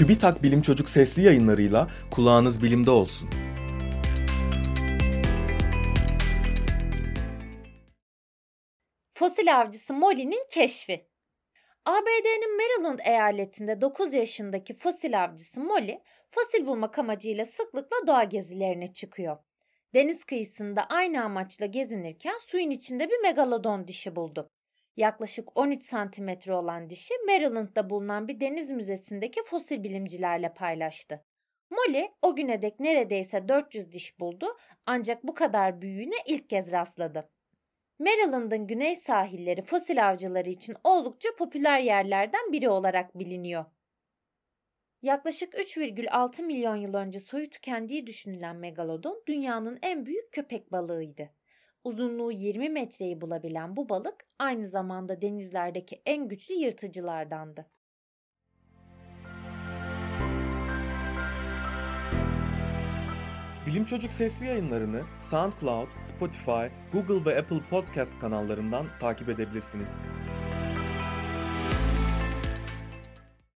TÜBİTAK Bilim Çocuk sesli yayınlarıyla kulağınız bilimde olsun. Fosil avcısı Molly'nin keşfi. ABD'nin Maryland eyaletinde 9 yaşındaki fosil avcısı Molly, fosil bulmak amacıyla sıklıkla doğa gezilerine çıkıyor. Deniz kıyısında aynı amaçla gezinirken suyun içinde bir megalodon dişi buldu. Yaklaşık 13 santimetre olan dişi Maryland'da bulunan bir deniz müzesindeki fosil bilimcilerle paylaştı. Molly o güne dek neredeyse 400 diş buldu ancak bu kadar büyüğüne ilk kez rastladı. Maryland'ın güney sahilleri fosil avcıları için oldukça popüler yerlerden biri olarak biliniyor. Yaklaşık 3,6 milyon yıl önce soyu tükendiği düşünülen megalodon dünyanın en büyük köpek balığıydı. Uzunluğu 20 metreyi bulabilen bu balık aynı zamanda denizlerdeki en güçlü yırtıcılardandı. Bilim Çocuk sesli yayınlarını SoundCloud, Spotify, Google ve Apple Podcast kanallarından takip edebilirsiniz.